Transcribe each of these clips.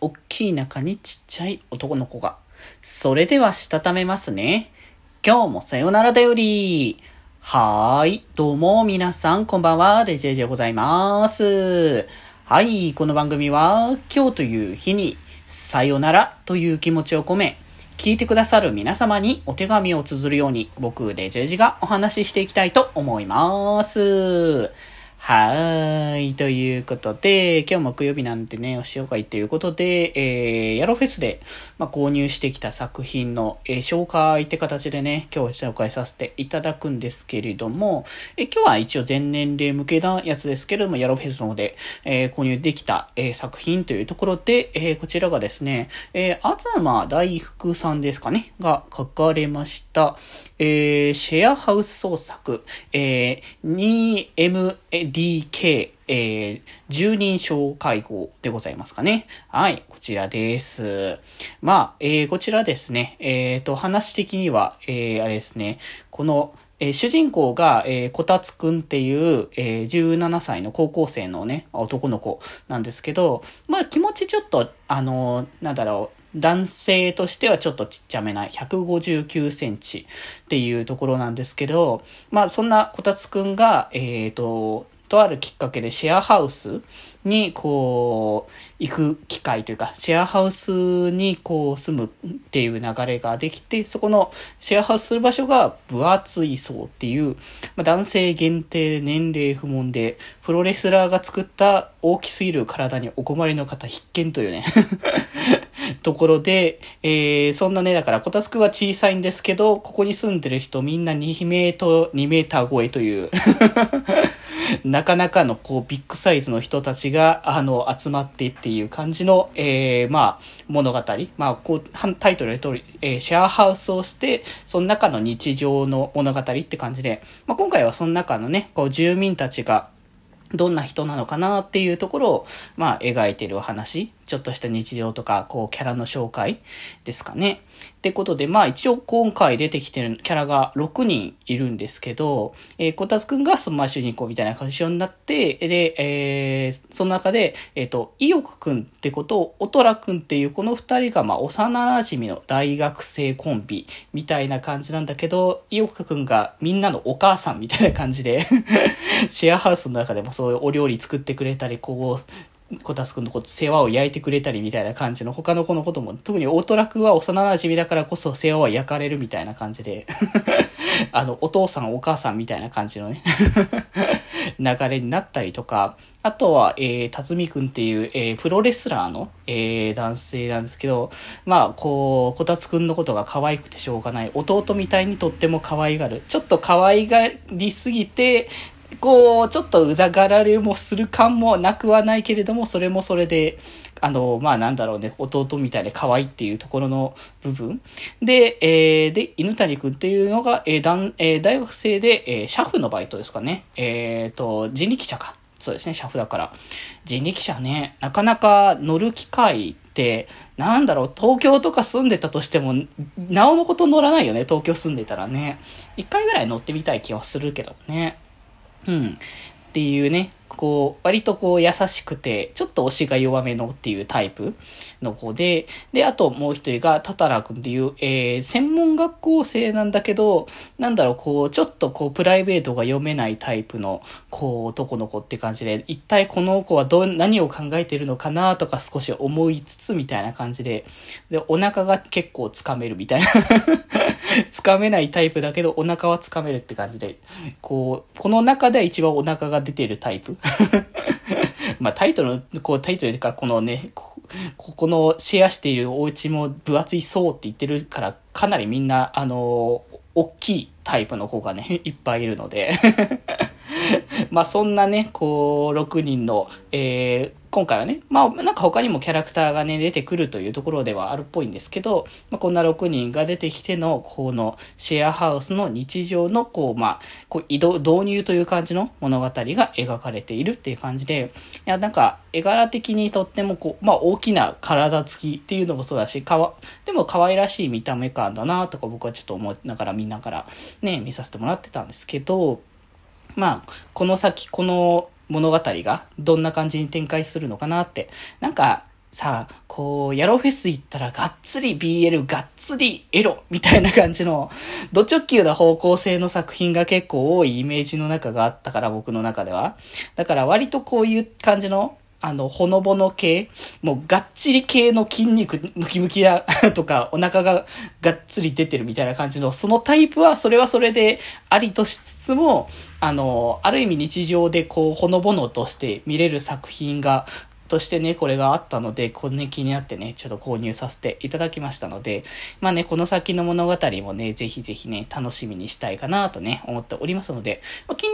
おっきい中にちっちゃい男の子が。それではしたためますね。今日もさよならだより。はーい。どうも皆さんこんばんは。デジェジェございます。はい。この番組は今日という日にさよならという気持ちを込め、聞いてくださる皆様にお手紙を綴るように僕デジェジがお話ししていきたいと思います。はーい。ということで、今日木曜日なんてね、お塩会ということで、えー、ヤロフェスで、まあ、購入してきた作品の、えー、紹介って形でね、今日紹介させていただくんですけれども、えー、今日は一応全年齢向けなやつですけれども、ヤロフェスの方で、えー、購入できた、えー、作品というところで、えー、こちらがですね、えー、東大福さんですかね、が書かれました、えー、シェアハウス創作、えー、2MD DK、えー、十人称会合でございますかね。はい、こちらです。まあ、えー、こちらですね、えっ、ー、と、話的には、えー、あれですね、この、えー、主人公が、えー、こたつくんっていう、えー、17歳の高校生のね、男の子なんですけど、まあ気持ちちょっと、あのー、なんだろう、男性としてはちょっとちっちゃめな159センチっていうところなんですけど、まあそんなこたつくんが、えっ、ー、と、とあるきっかけでシェアハウスにこう行く機会というかシェアハウスにこう住むっていう流れができてそこのシェアハウスする場所が分厚い層っていう、まあ、男性限定年齢不問でプロレスラーが作った大きすぎる体にお困りの方必見というね。ところで、えー、そんなね、だから、こたつくは小さいんですけど、ここに住んでる人みんな2メートル、2メーター超えという なかなかのこうビッグサイズの人たちがあの集まってっていう感じの、えー、まあ物語。まあこうタイトルの通り、えー、シェアハウスをして、その中の日常の物語って感じで、まあ今回はその中のね、こう住民たちがどんな人なのかなっていうところを、まあ描いてるお話ちょっとした日常とか、こう、キャラの紹介ですかね。ってことで、まあ一応今回出てきてるキャラが6人いるんですけど、えー、こたつくんがそのまあ主人公みたいな感じになって、で、えー、その中で、えっ、ー、と、意欲くんってことを、おとらくんっていうこの二人がまあ幼馴染の大学生コンビみたいな感じなんだけど、意欲くんがみんなのお母さんみたいな感じで シェアハウスの中でもそういうお料理作ってくれたり、こう、こたつくんのこと世話を焼いてくれたりみたいな感じの他の子のことも、特にオートラクは幼馴染だからこそ世話は焼かれるみたいな感じで あの、お父さんお母さんみたいな感じのね 流れになったりとか、あとは、えー、辰巳くんっていう、えー、プロレスラーの、えー、男性なんですけど、まあ、こう、こたつくんのことが可愛くてしょうがない。弟みたいにとっても可愛がる。ちょっと可愛がりすぎて、こう、ちょっとうざがられもする感もなくはないけれども、それもそれで、あの、まあなんだろうね、弟みたいで可愛いっていうところの部分。で、えー、で、犬谷くんっていうのが、えー、だえー、大学生で、えー、シャフのバイトですかね。えっ、ー、と、人力車か。そうですね、シャフだから。人力車ね、なかなか乗る機会って、なんだろう、東京とか住んでたとしても、なおのこと乗らないよね、東京住んでたらね。一回ぐらい乗ってみたい気はするけどね。うん。っていうね、こう、割とこう優しくて、ちょっと推しが弱めのっていうタイプの子で、で、あともう一人がタタラ君っていう、えー、専門学校生なんだけど、なんだろう、こう、ちょっとこう、プライベートが読めないタイプの、こう、男の子って感じで、一体この子はど、何を考えてるのかなとか少し思いつつみたいな感じで、で、お腹が結構つかめるみたいな つかめないタイプだけど、お腹はつかめるって感じで、こう、この中では一番お腹が出てるタイプ。まあタイトル、こうタイトルか、このね、ここのシェアしているお家も分厚いそうって言ってるから、かなりみんな、あの、大きいタイプの子がね、いっぱいいるので。まあそんなね、こう、6人の、えー、今回はね、まあなんか他にもキャラクターがね、出てくるというところではあるっぽいんですけど、まあこんな6人が出てきての、このシェアハウスの日常の、こう、まあ、こう移動、導入という感じの物語が描かれているっていう感じで、いや、なんか絵柄的にとってもこう、まあ大きな体つきっていうのもそうだし、かわ、でも可愛らしい見た目感だなとか僕はちょっと思いながら見ながらね、見させてもらってたんですけど、まあ、この先、この物語がどんな感じに展開するのかなって。なんか、さ、あこう、ヤロフェス行ったらがっつり BL、がっつりエロみたいな感じの、ド直球な方向性の作品が結構多いイメージの中があったから、僕の中では。だから割とこういう感じの、あの、ほのぼの系、もうがっちり系の筋肉ムキムキやとか、お腹ががっつり出てるみたいな感じの、そのタイプは、それはそれでありとしつつも、あの、ある意味日常でこう、ほのぼのとして見れる作品がとしてね、これがあったので、これね、気になってね、ちょっと購入させていただきましたので、まあね、この先の物語もね、ぜひぜひね、楽しみにしたいかなとね、思っておりますので、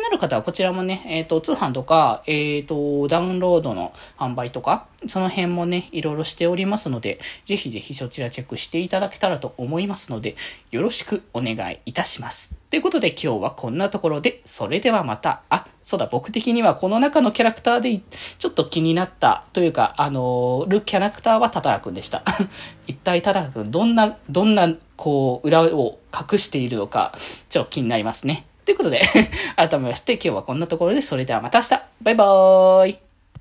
なる方はこちらもね、えっ、ー、と、通販とか、えっ、ー、と、ダウンロードの販売とか、その辺もね、いろいろしておりますので、ぜひぜひそちらチェックしていただけたらと思いますので、よろしくお願いいたします。ということで今日はこんなところで、それではまた、あ、そうだ、僕的にはこの中のキャラクターでちょっと気になったというか、あの、るキャラクターはタタラくんでした。一体タタラくん、どんな、どんな、こう、裏を隠しているのか、ちょっと気になりますね。ということで 改めまして今日はこんなところで、それではまた明日。バイバーイ。